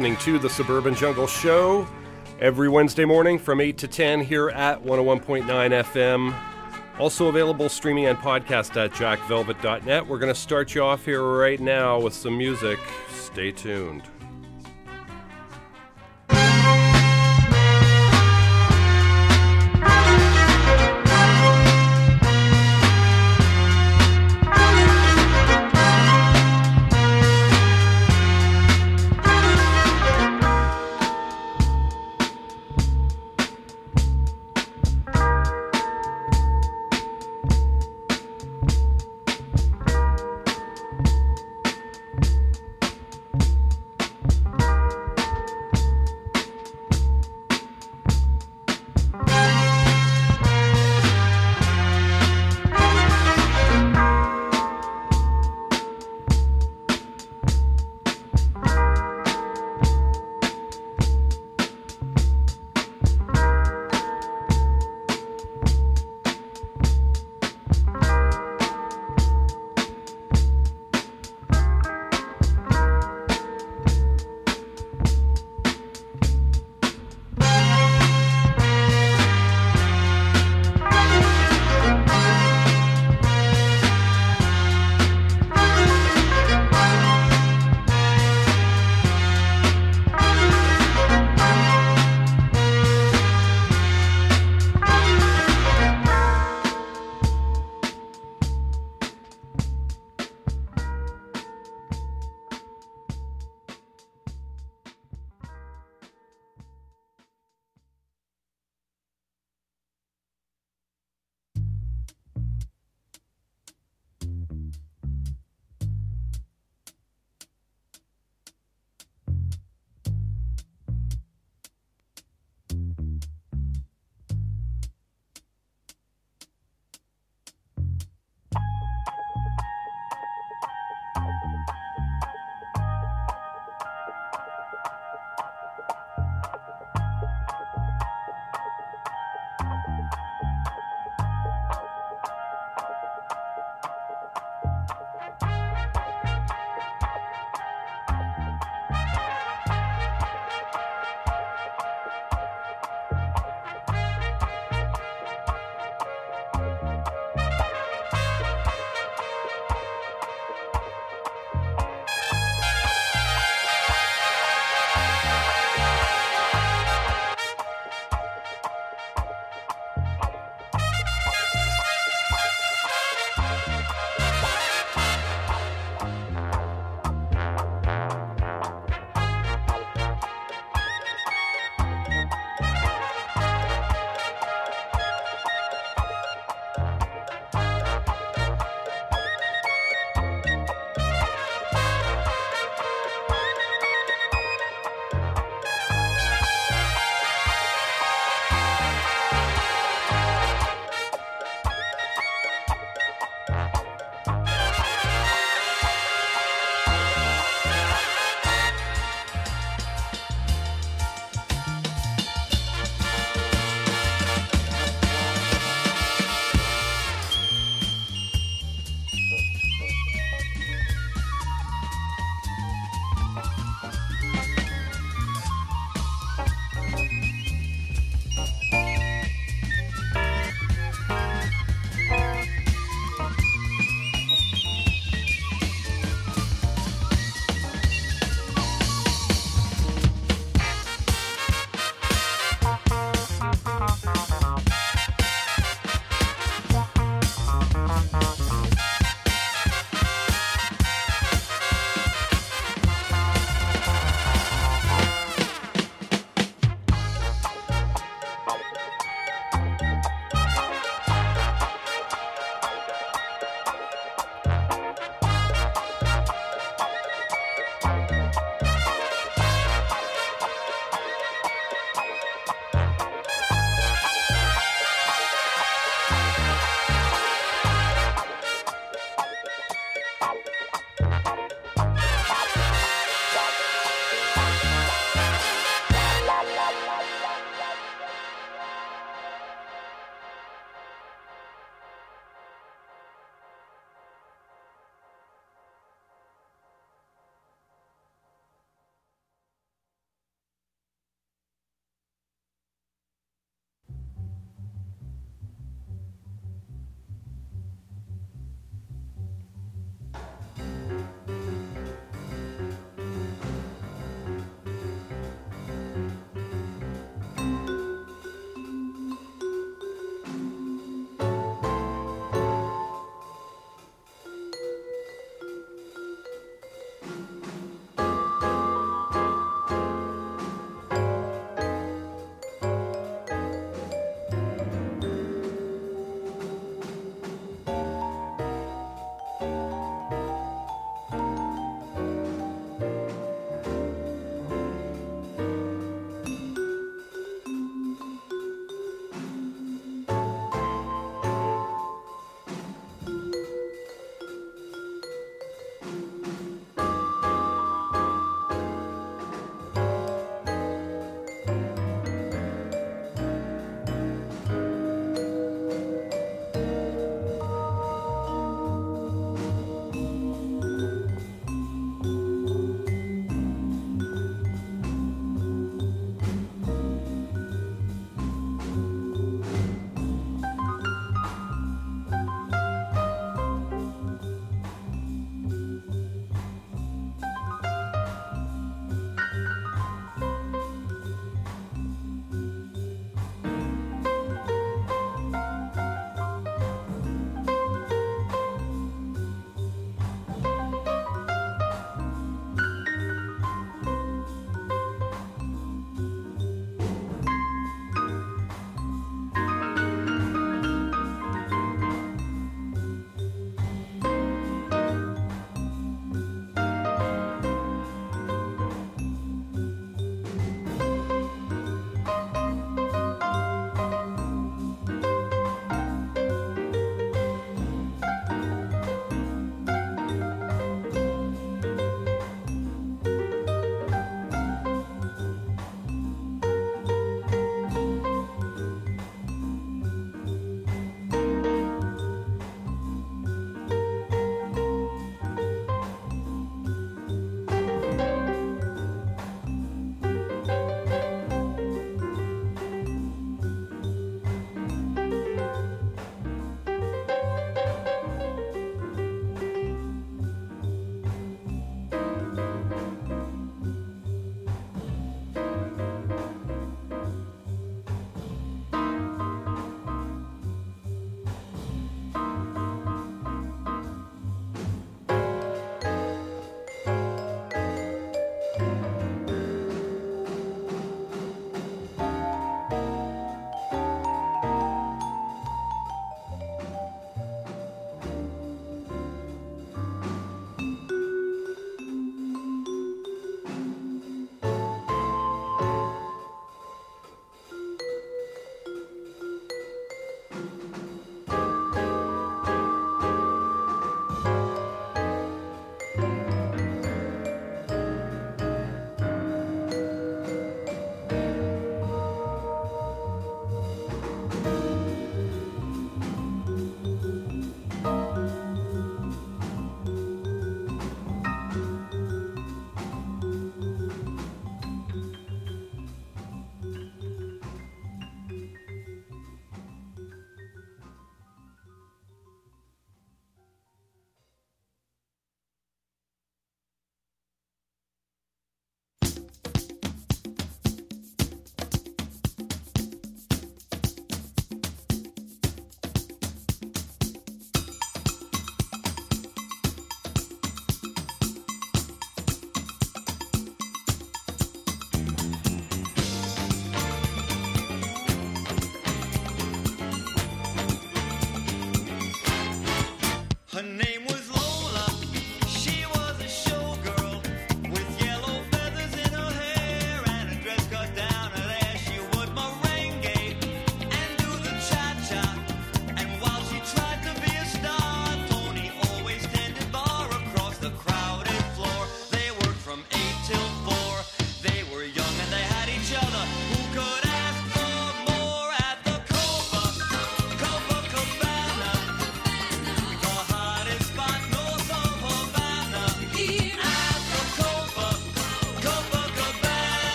listening to the Suburban Jungle Show every Wednesday morning from 8 to 10 here at 101.9 FM. Also available streaming and podcast at jackvelvet.net. We're going to start you off here right now with some music. Stay tuned.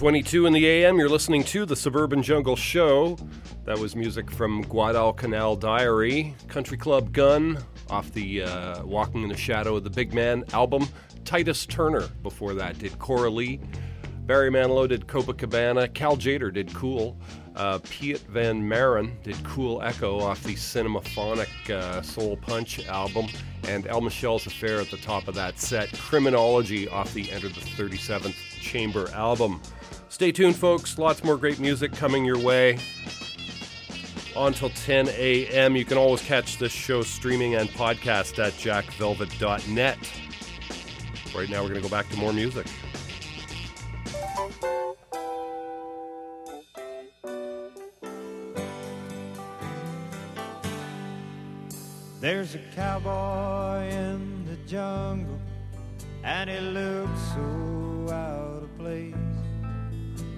822 in the AM, you're listening to the Suburban Jungle Show. That was music from Guadalcanal Diary, Country Club Gun, off the uh, Walking in the Shadow of the Big Man album. Titus Turner before that did Coralie. Barry Manilow did Copacabana. Cal Tjader did Cool. Uh, Piet Van Maren did Cool Echo off the Cinemaphonic uh, Soul Punch album. And El Michels Affair at the top of that set. Criminology off the Enter the 37th Chamber album. Stay tuned, folks. Lots more great music coming your way. On till 10 a.m. You can always catch this show streaming and podcast at jackvelvet.net. Right now, we're going to go back to more music. A cowboy in the jungle, and he looks so out of place.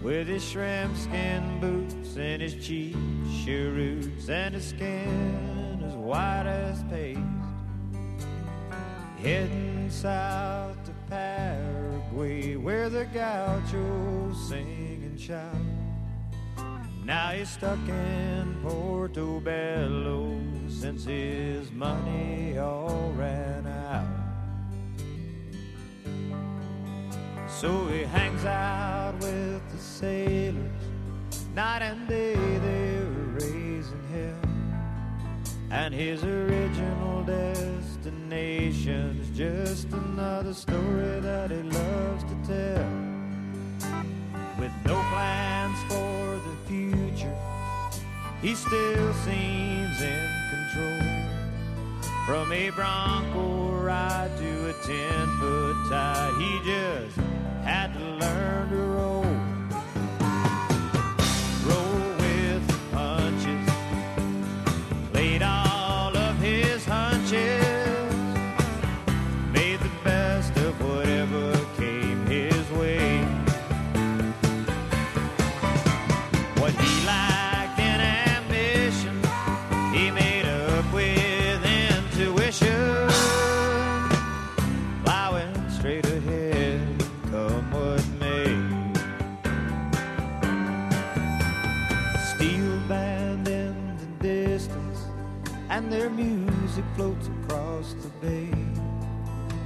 With his shrimp skin boots and his cheap cheroots and his skin as white as paste. Heading south to Paraguay, where the gauchos sing and shout. Now he's stuck in Portobello since his money all ran out. So he hangs out with the sailors night and day. They're raising hell, and his original destination's just another story that he loves to tell with no plans for the future. He still seems in control. From a Bronco ride to a 10 foot tie, he just had to learn to roll.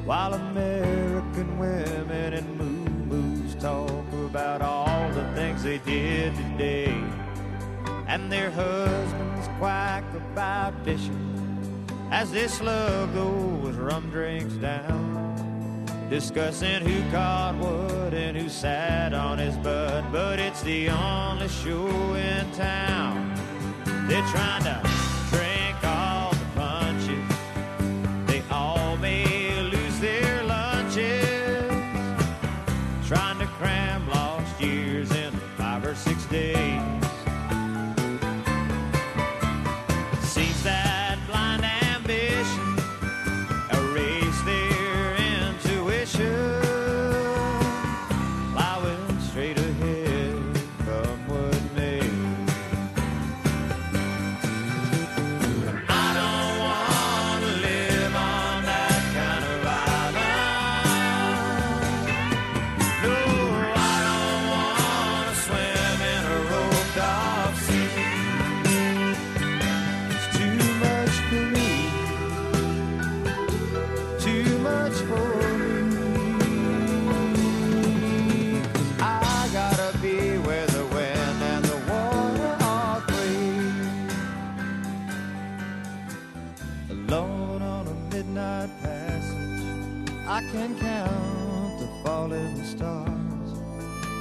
While American women and moo-moos talk about all the things they did today. And their husbands quack about fishing as they slug those rum drinks down. Discussing who caught what and who sat on his butt. But it's the only show in town. They're trying to I can count the falling stars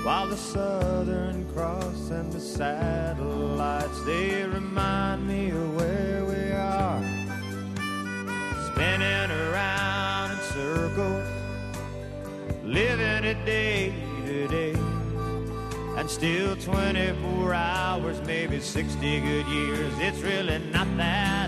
while the Southern Cross and the satellites they remind me of where we are. Spinning around in circles, living it day to day, and still 24 hours, maybe 60 good years. It's really not that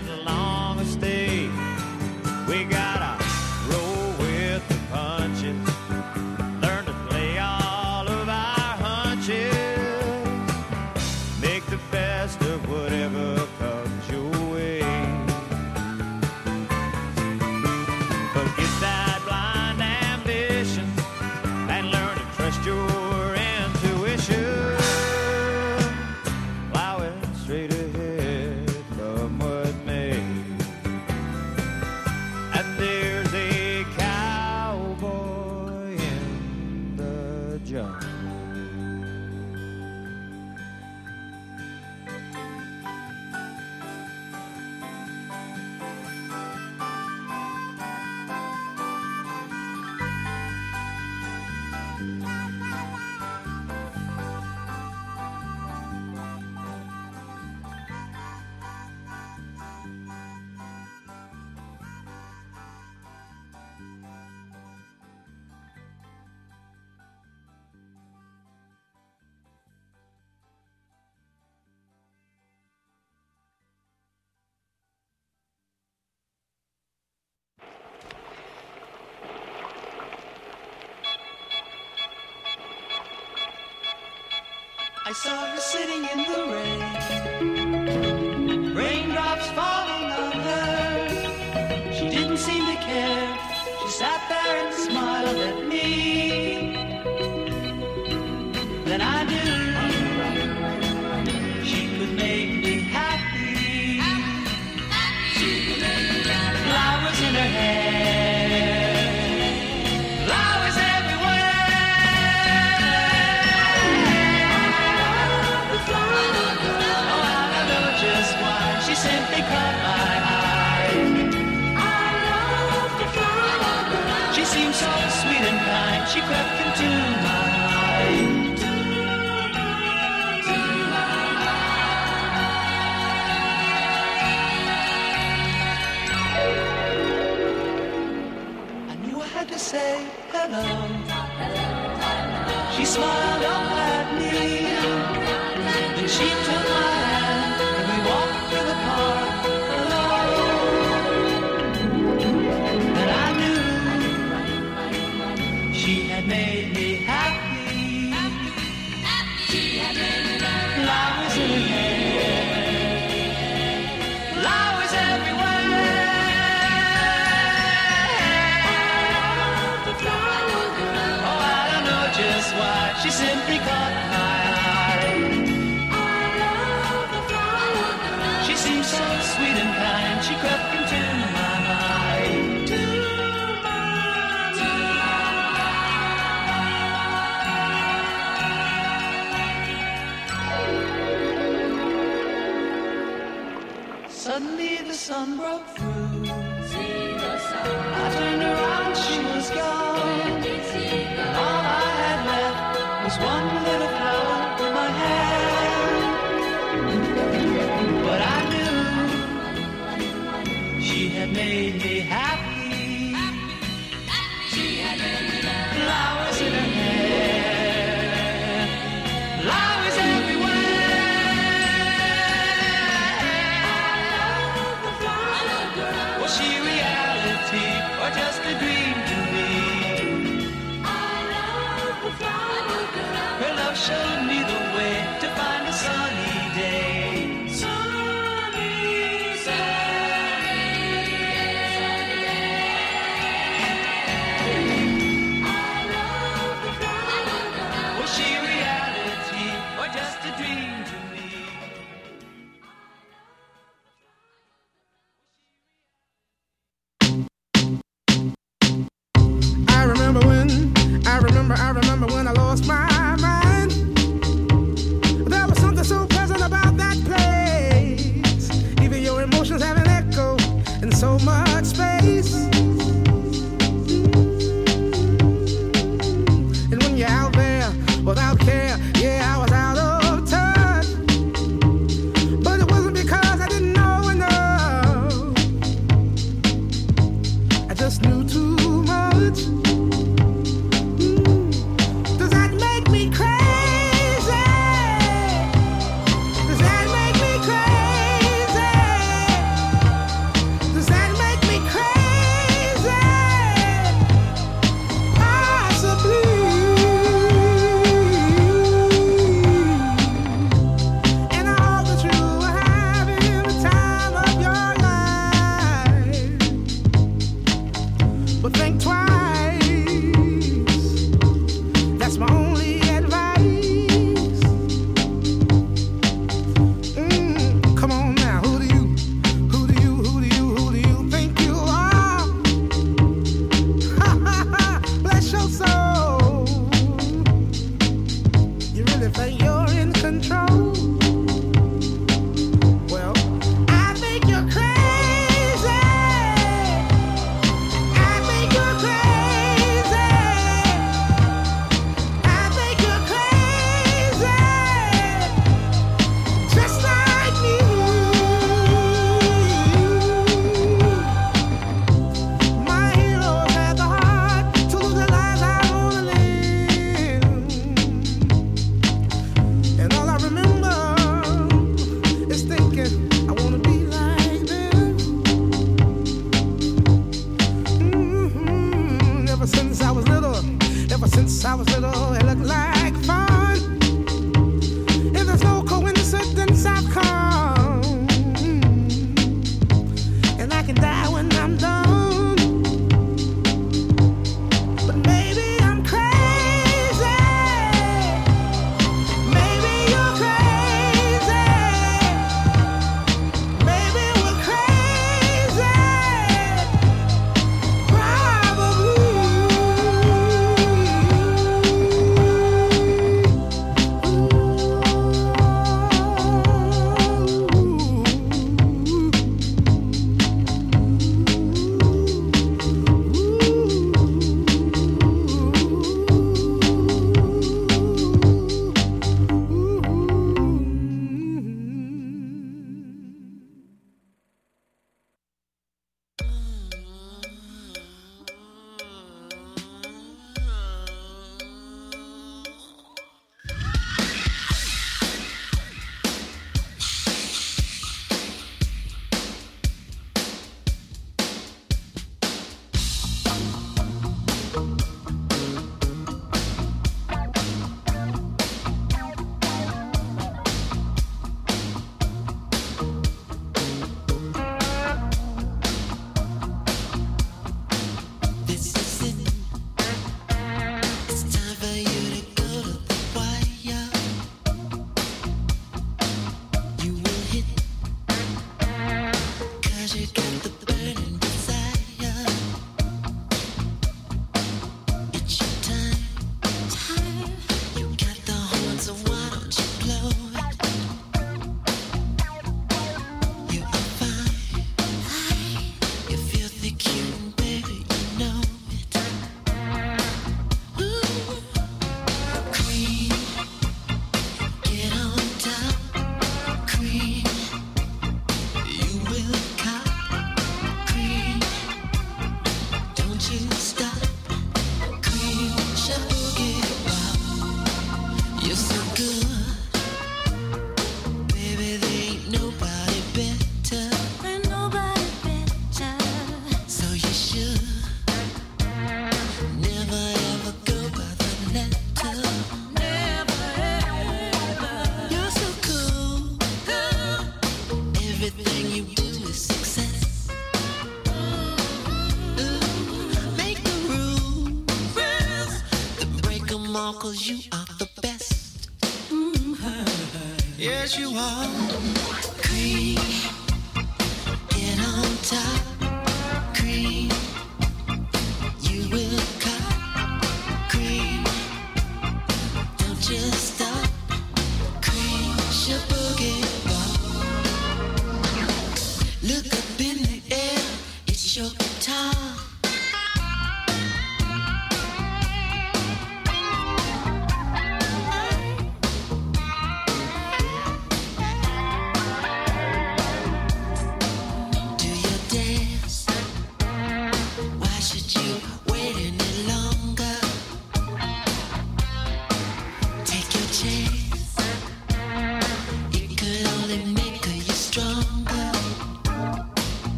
saw her sitting in the Suddenly the sun broke through. Sun. I turned around, she was gone. All I had left was one.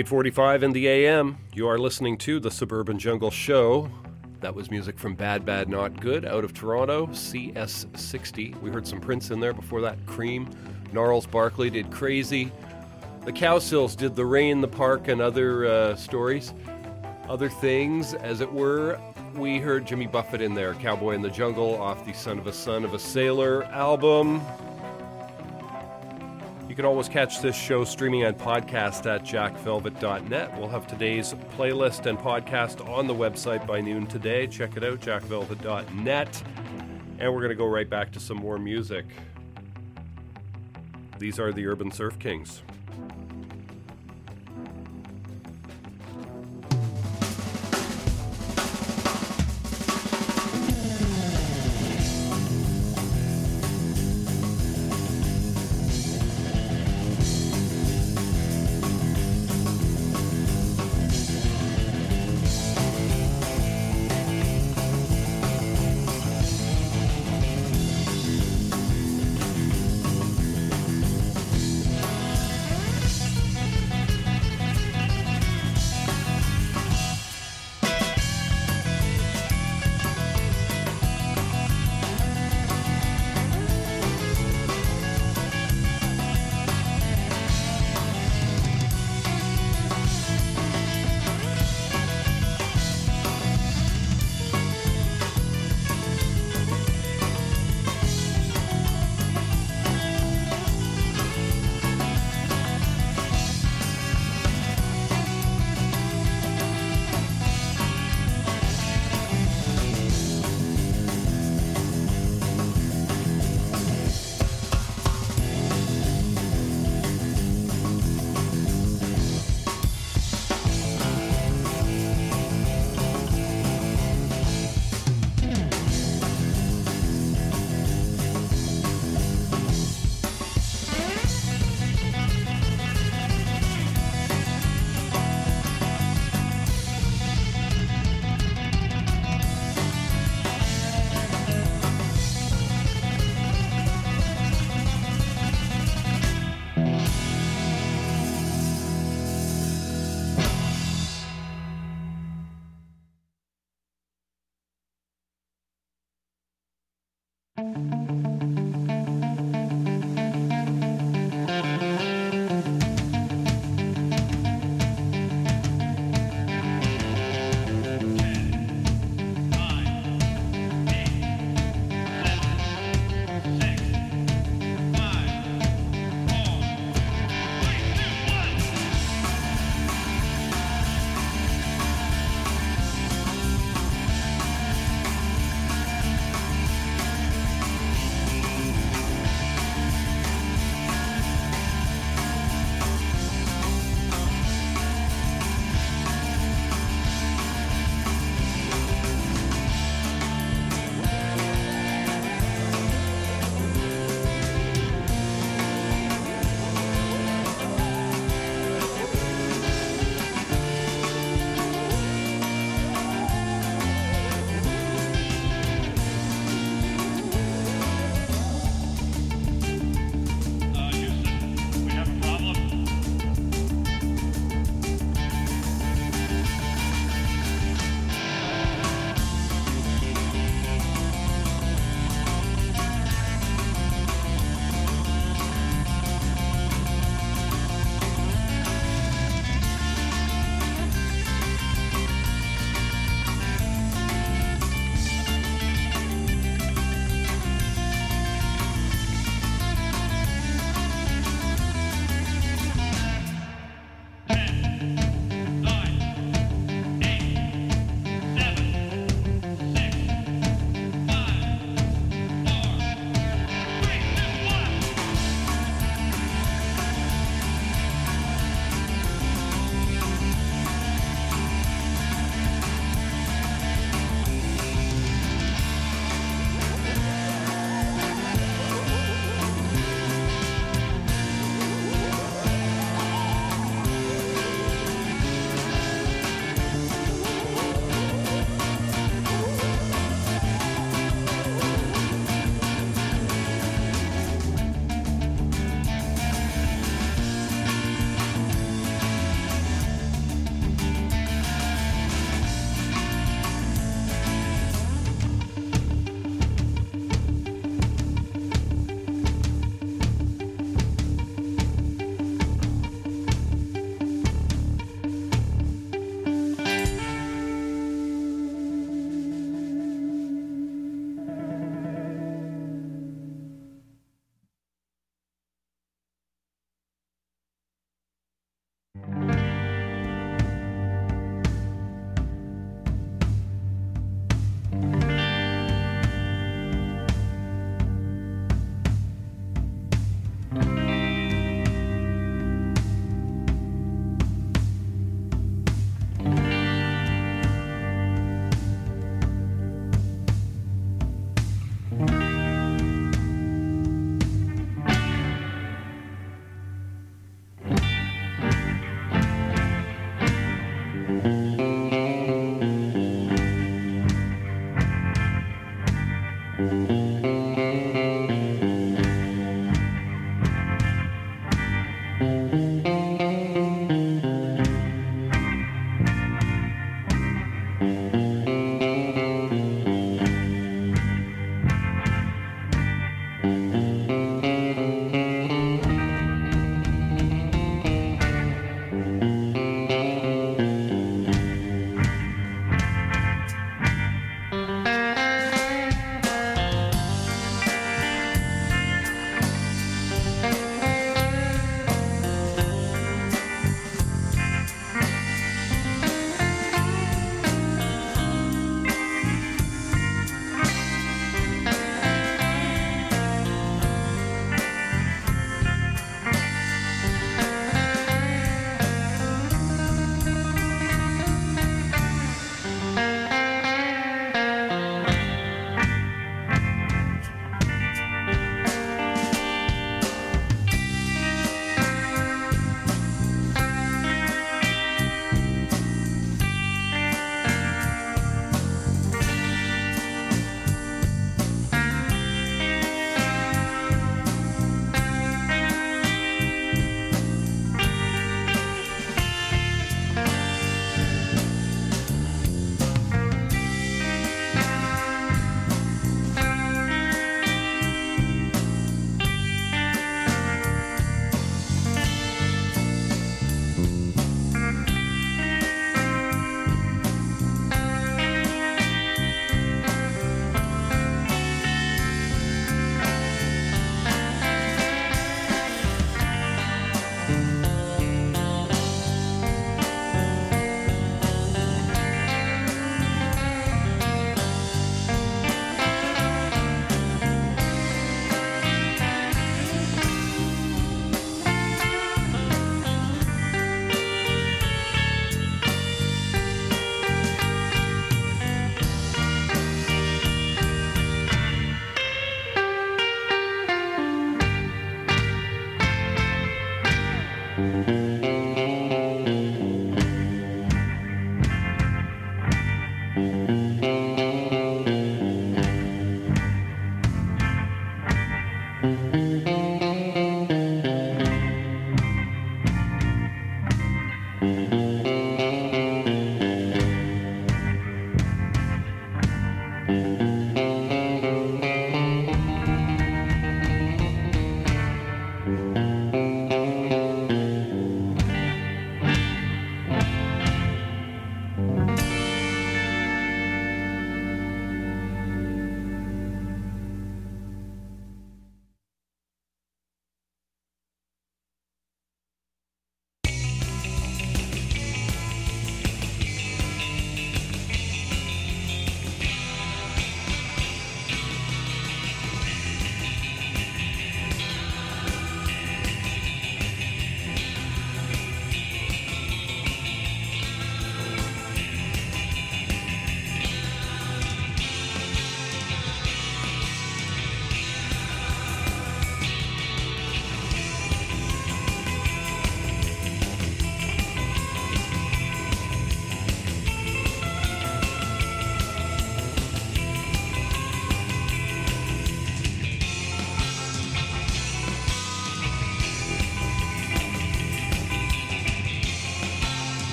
8:45 in the AM. You are listening to the Suburban Jungle Show. That was music from Bad Bad Not Good out of Toronto, CS60. We heard some Prince in there before that. Cream, Gnarls Barkley did Crazy. The Cowsills did The Rain, the Park, and other uh, stories, other things, as it were. We heard Jimmy Buffett in there, Cowboy in the Jungle, off the Son of a Son of a Sailor album. You can always catch this show streaming on podcast at jackvelvet.net. We'll have today's playlist and podcast on the website by noon today. Check it out, jackvelvet.net. And we're going to go right back to some more music. These are the Urban Surf Kings.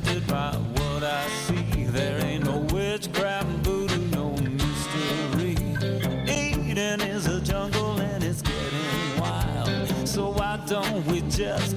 tempted by what I see. There ain't no witchcraft, voodoo, no mystery. Eden is a jungle and it's getting wild. So why don't we just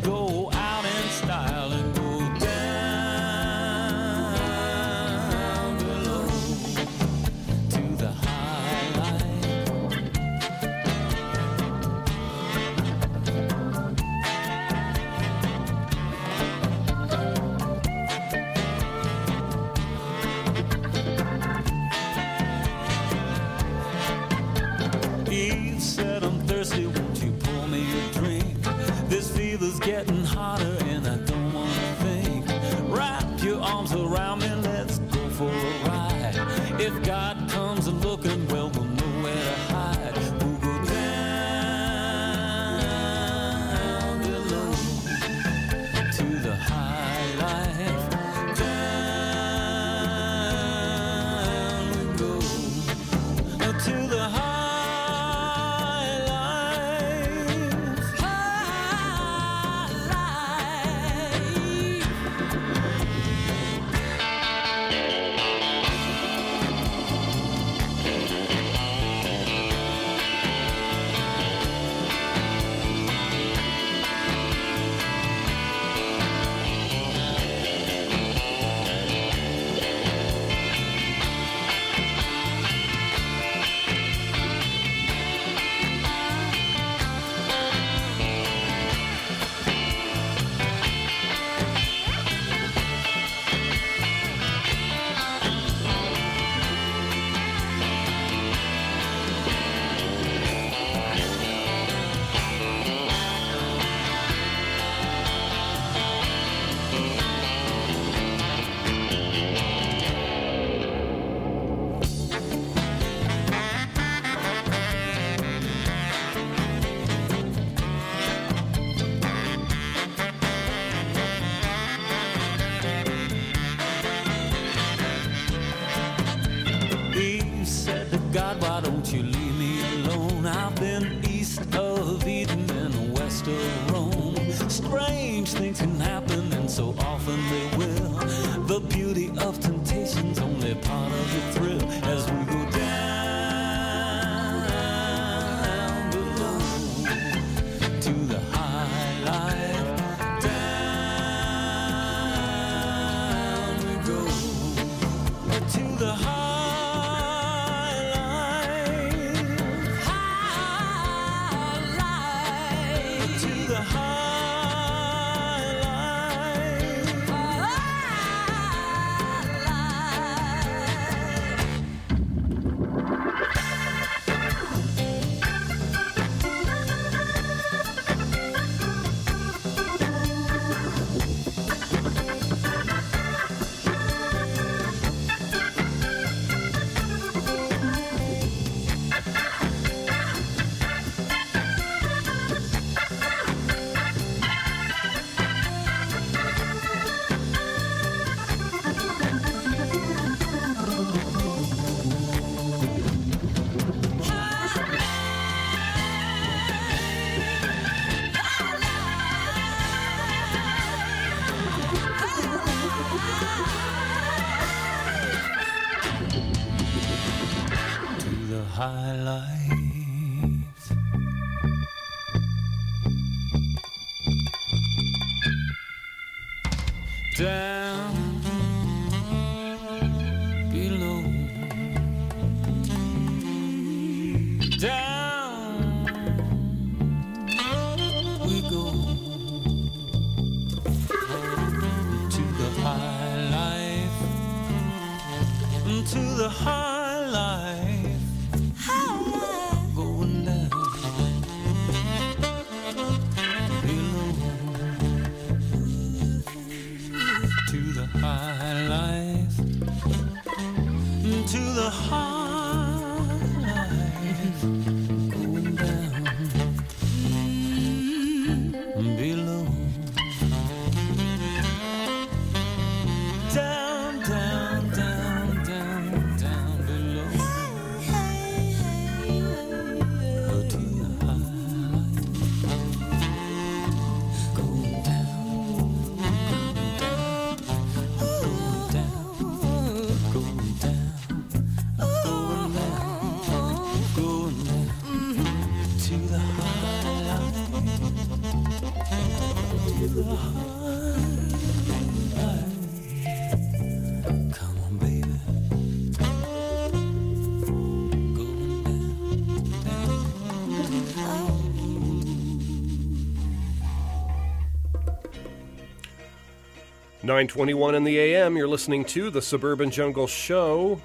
921 in the AM, you're listening to the Suburban Jungle Show,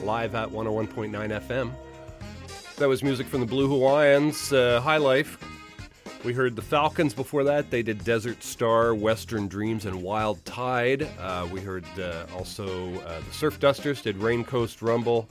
live at 101.9 FM. That was music from the Blue Hawaiians, uh, High Life. We heard the Falcons before that. They did Desert Star, Western Dreams, and Wild Tide. Uh, we heard uh, also uh, the Surf Dusters did Rain Coast Rumble.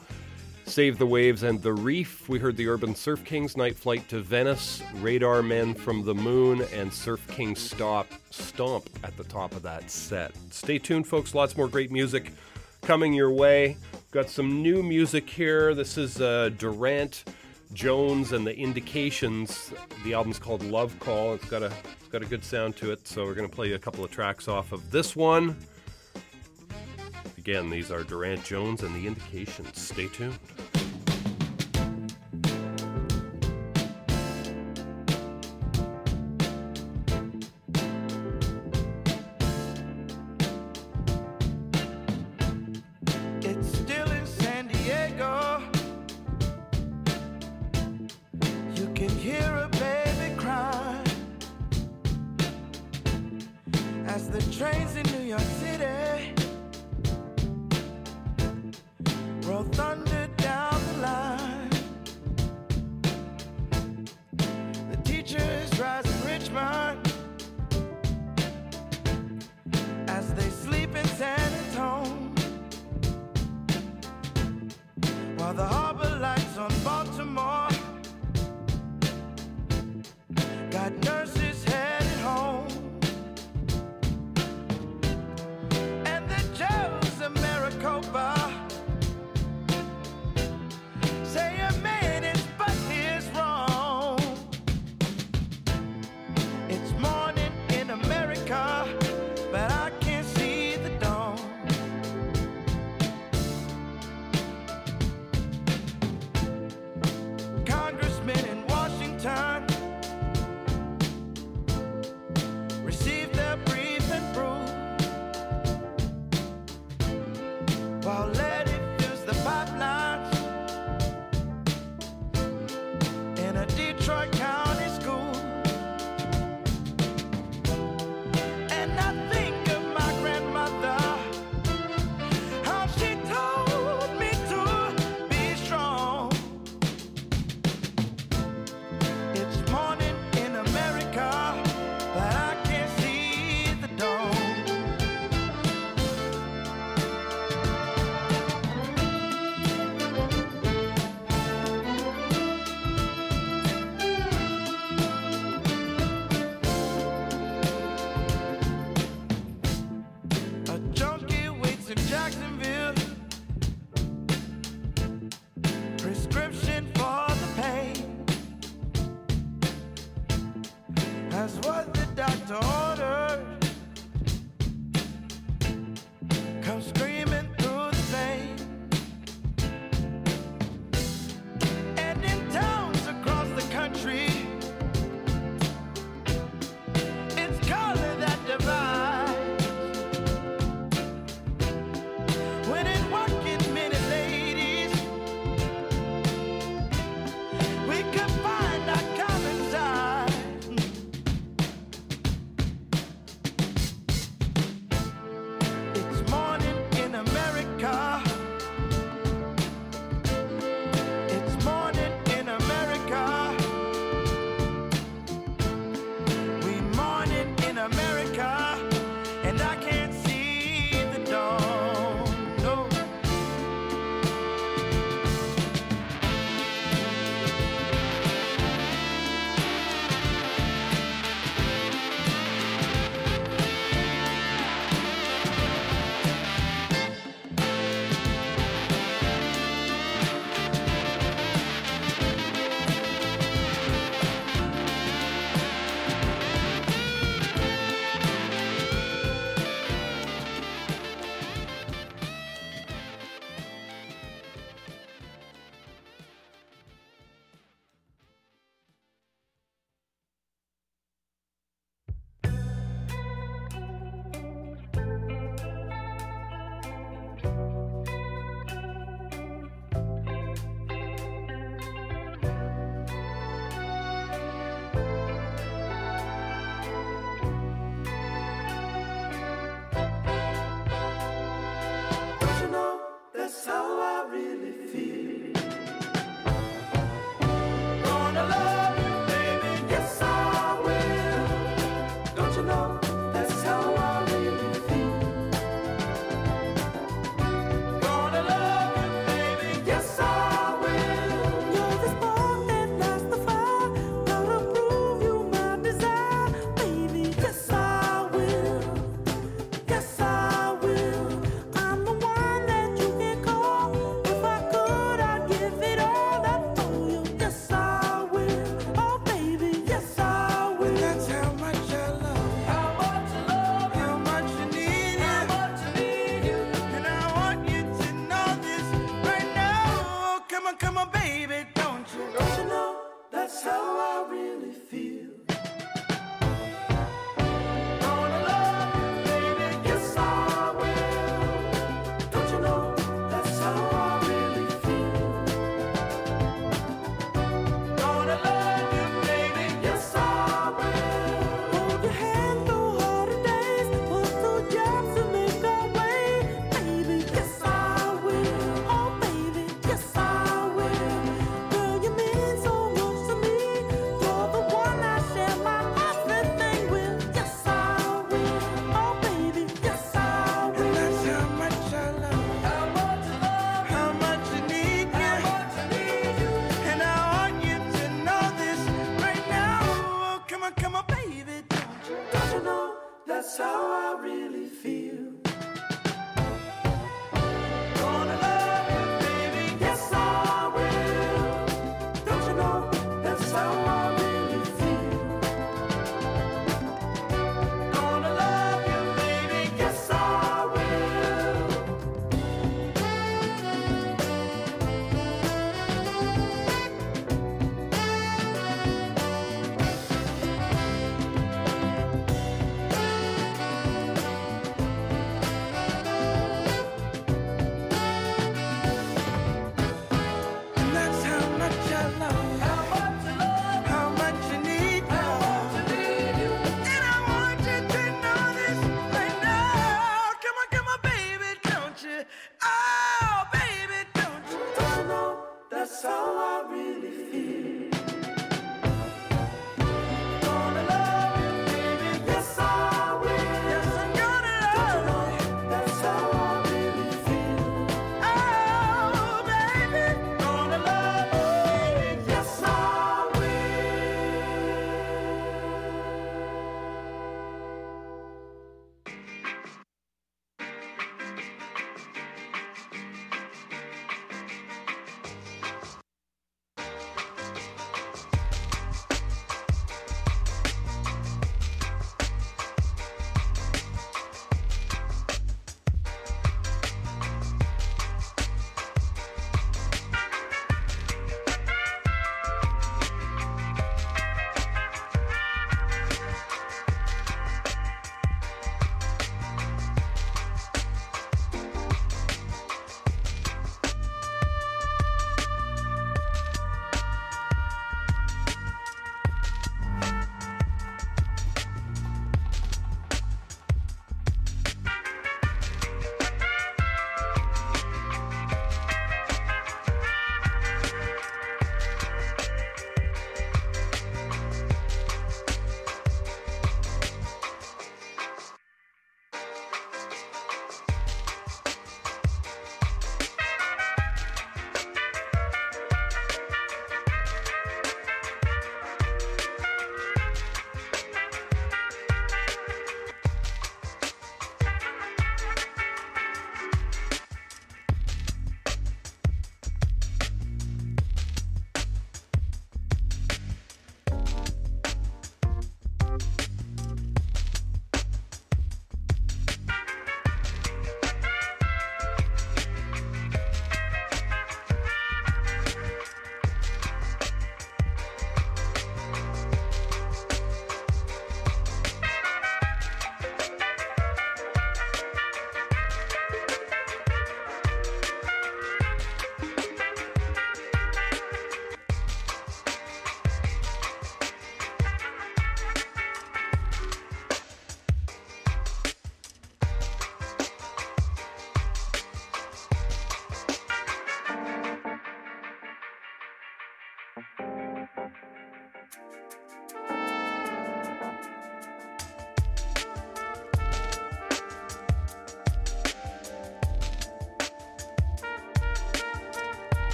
Save the Waves, and The Reef. We heard the Urban Surf Kings, Night Flight to Venice, Radar Men from the Moon, and Surf King Stop Stomp at the top of that set. Stay tuned, folks. Lots more great music coming your way. Got some new music here. This is uh, Durand Jones and the Indications. The album's called Love Call. It's got a it's got a good sound to it. So we're gonna play a couple of tracks off of this one. Again, these are Durand Jones and the Indications. Stay tuned.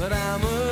but I'm a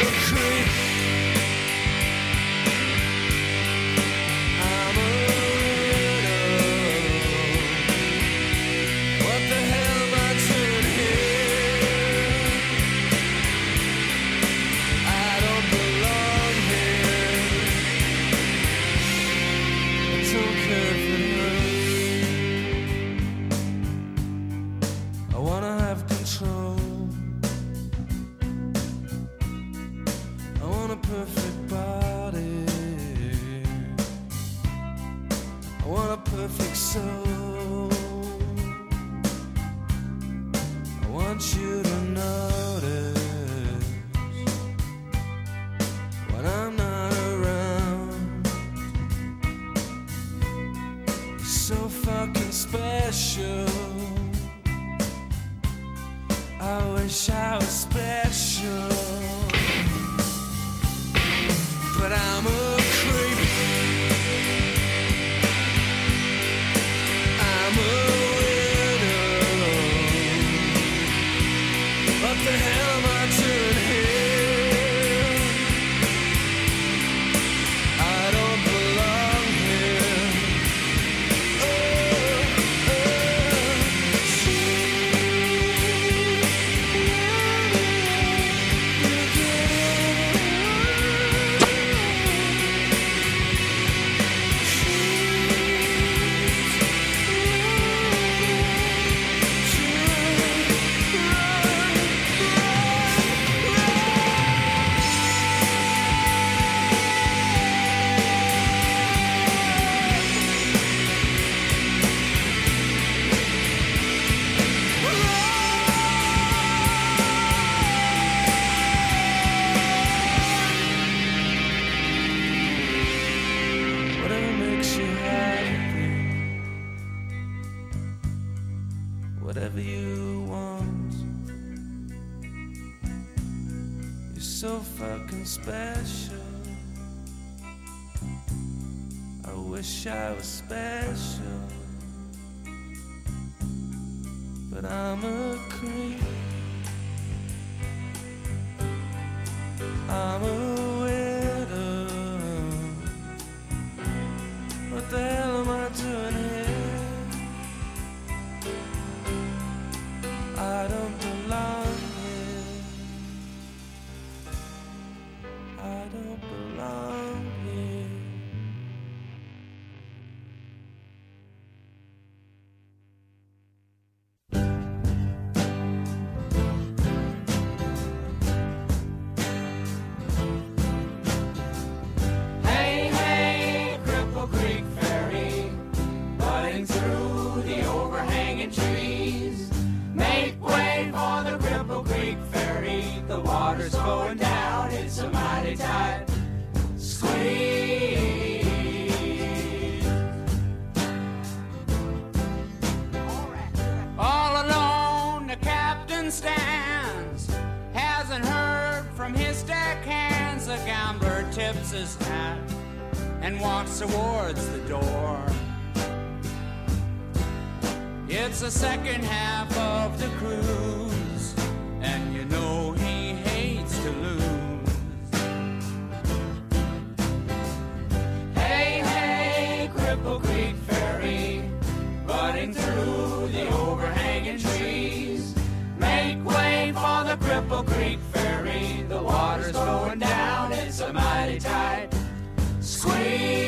special. It's a mighty tide. Squeeze.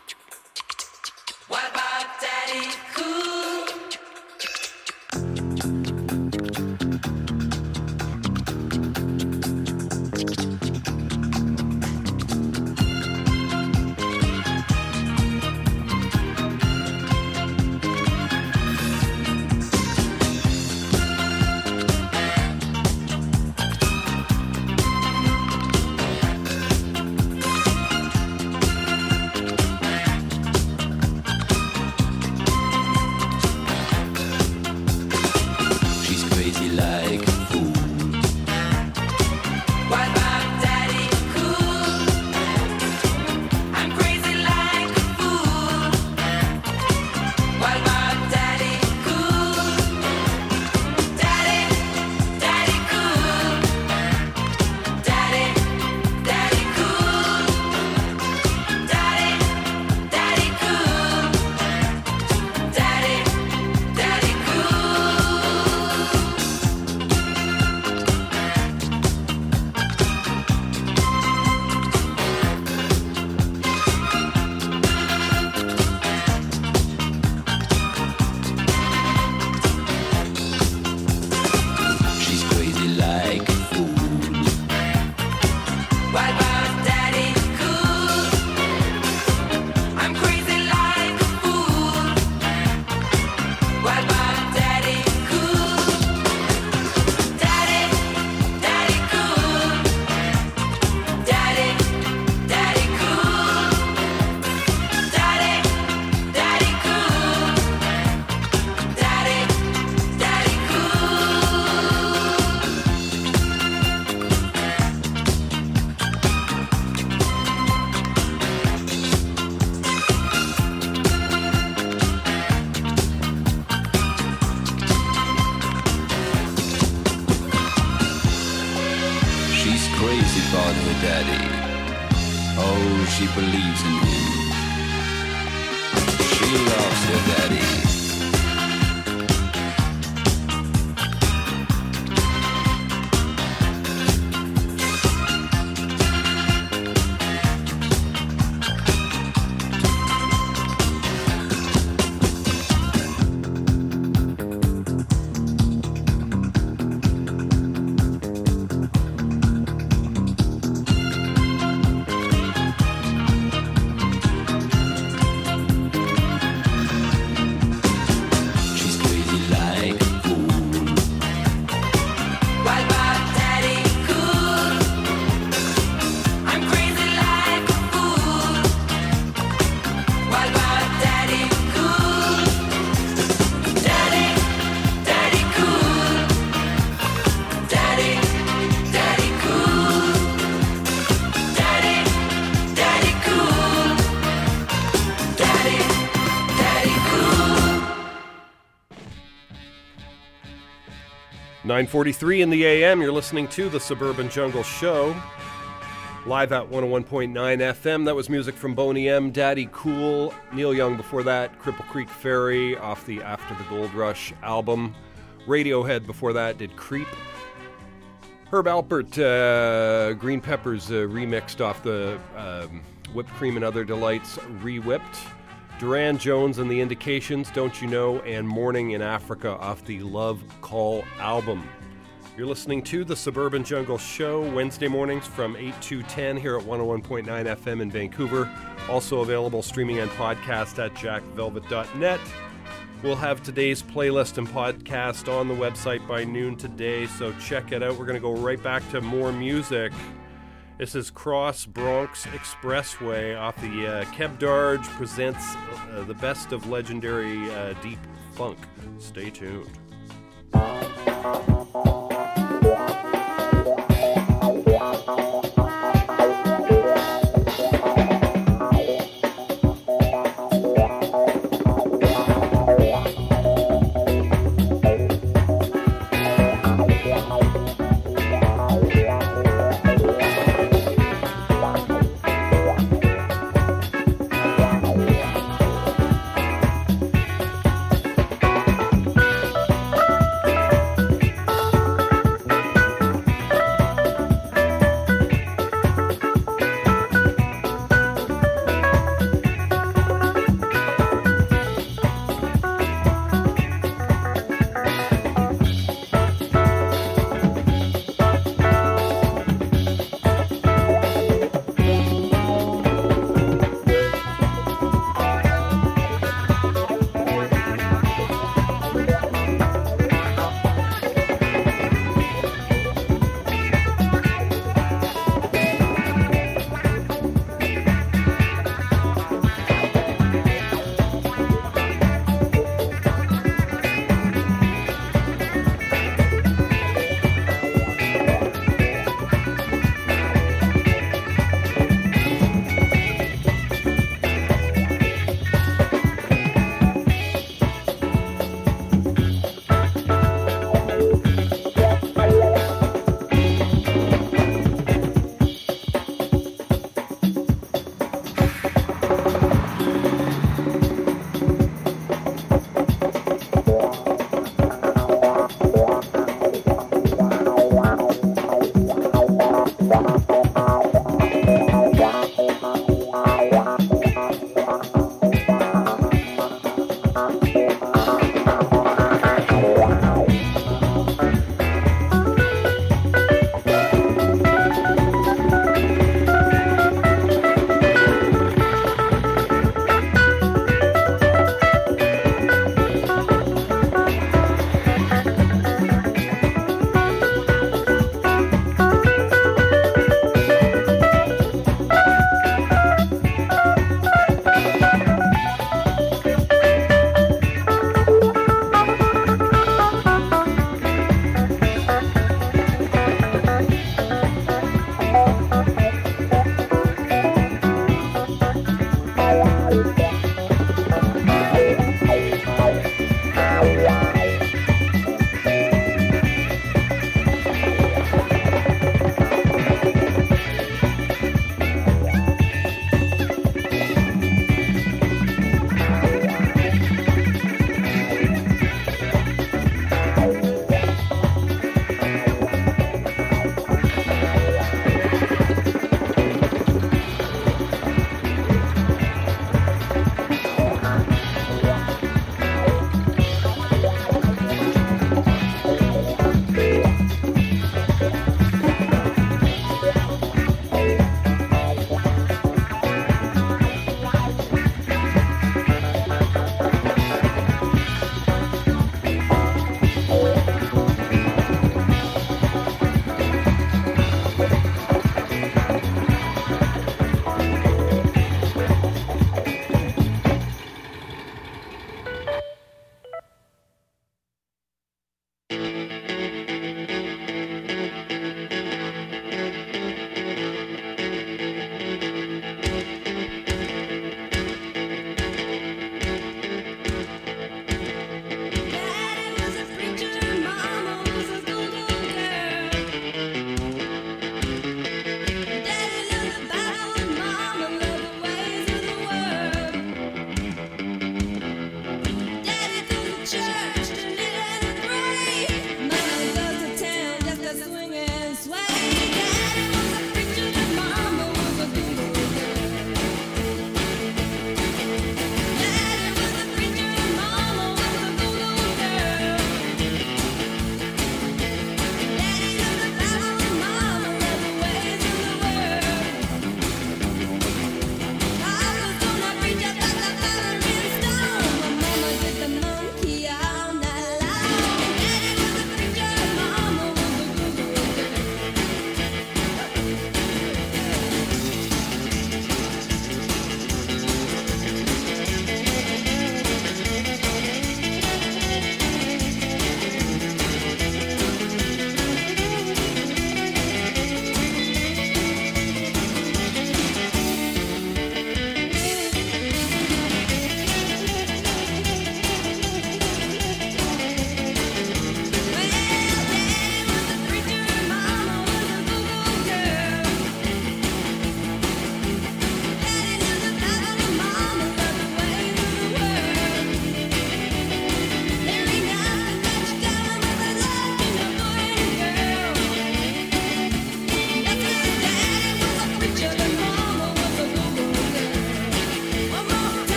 943 in the AM, you're listening to the Suburban Jungle Show. Live at 101.9 FM. That was music from Boney M, Daddy Cool, Neil Young before that, Cripple Creek Ferry off the After the Gold Rush album. Radiohead before that did Creep. Herb Alpert, uh, Green Peppers uh, remixed off the um, Whipped Cream and Other Delights re-whipped. Durand Jones and the Indications, Don't You Know, and Morning in Africa off the Love Call album. You're listening to the Suburban Jungle Show Wednesday mornings from 8 to 10 here at 101.9 FM in Vancouver. Also available streaming and podcast at jackvelvet.net. We'll have today's playlist and podcast on the website by noon today, so check it out. We're going to go right back to more music. This is Cross Bronx Expressway off the uh, Keb Darge presents uh, the best of legendary uh, deep funk. Stay tuned.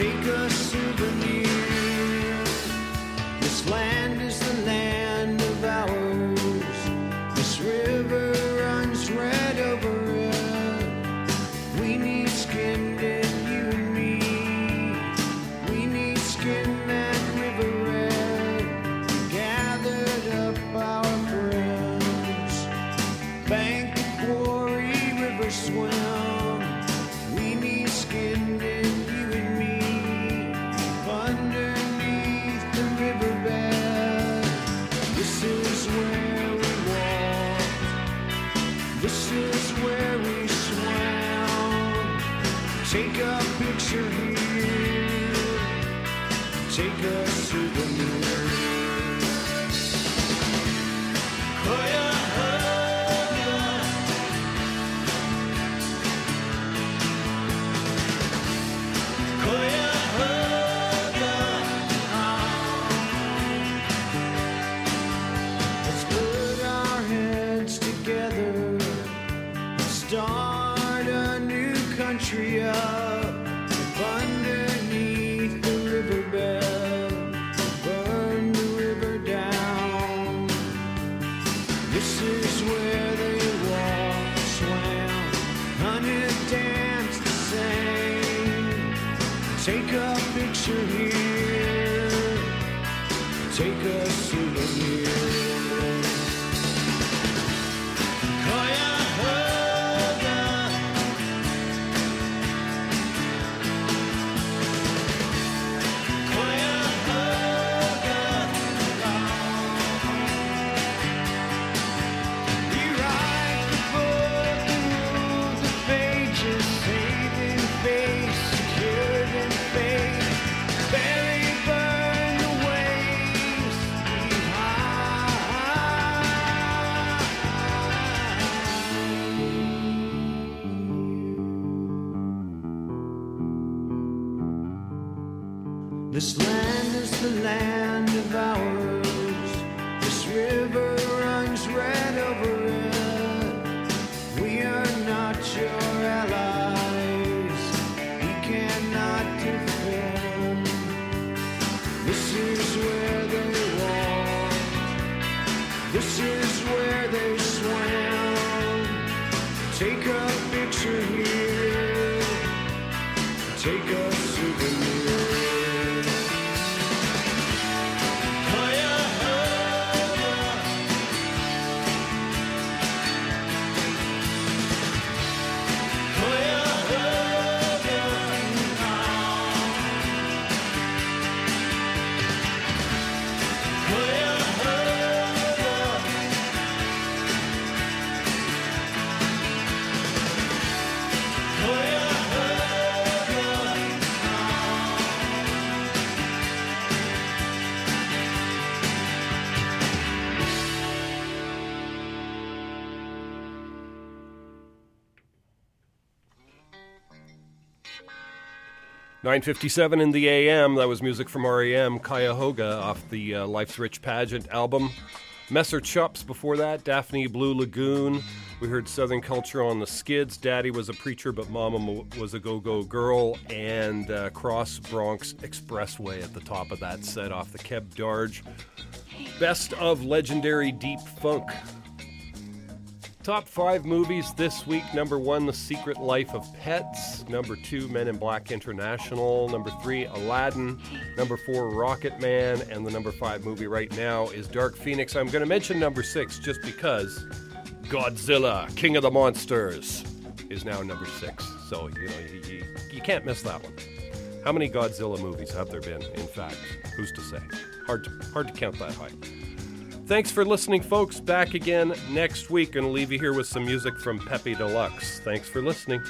Take a souvenir. 9:57 in the AM. That was music from REM, Cuyahoga, off the uh, Life's Rich Pageant album. Messer Chups before that, Daphne Blue Lagoon. We heard Southern Culture on the Skids. Daddy was a preacher, but Mama was a go-go girl, and uh, Cross Bronx Expressway at the top of that set off the Keb Darge. Best of legendary deep funk. Top five movies this week. Number one, The Secret Life of Pets. Number two, Men in Black International. Number three, Aladdin. Number four, Rocket Man. And the number five movie right now is Dark Phoenix. I'm going to mention number six just because Godzilla, King of the Monsters, is now number six. So, you know, you, you, you can't miss that one. How many Godzilla movies have there been, in fact? Who's to say? Hard to, hard to count that high. Thanks for listening, folks. Back again next week. Gonna leave you here with some music from Pepe Deluxé. Thanks for listening.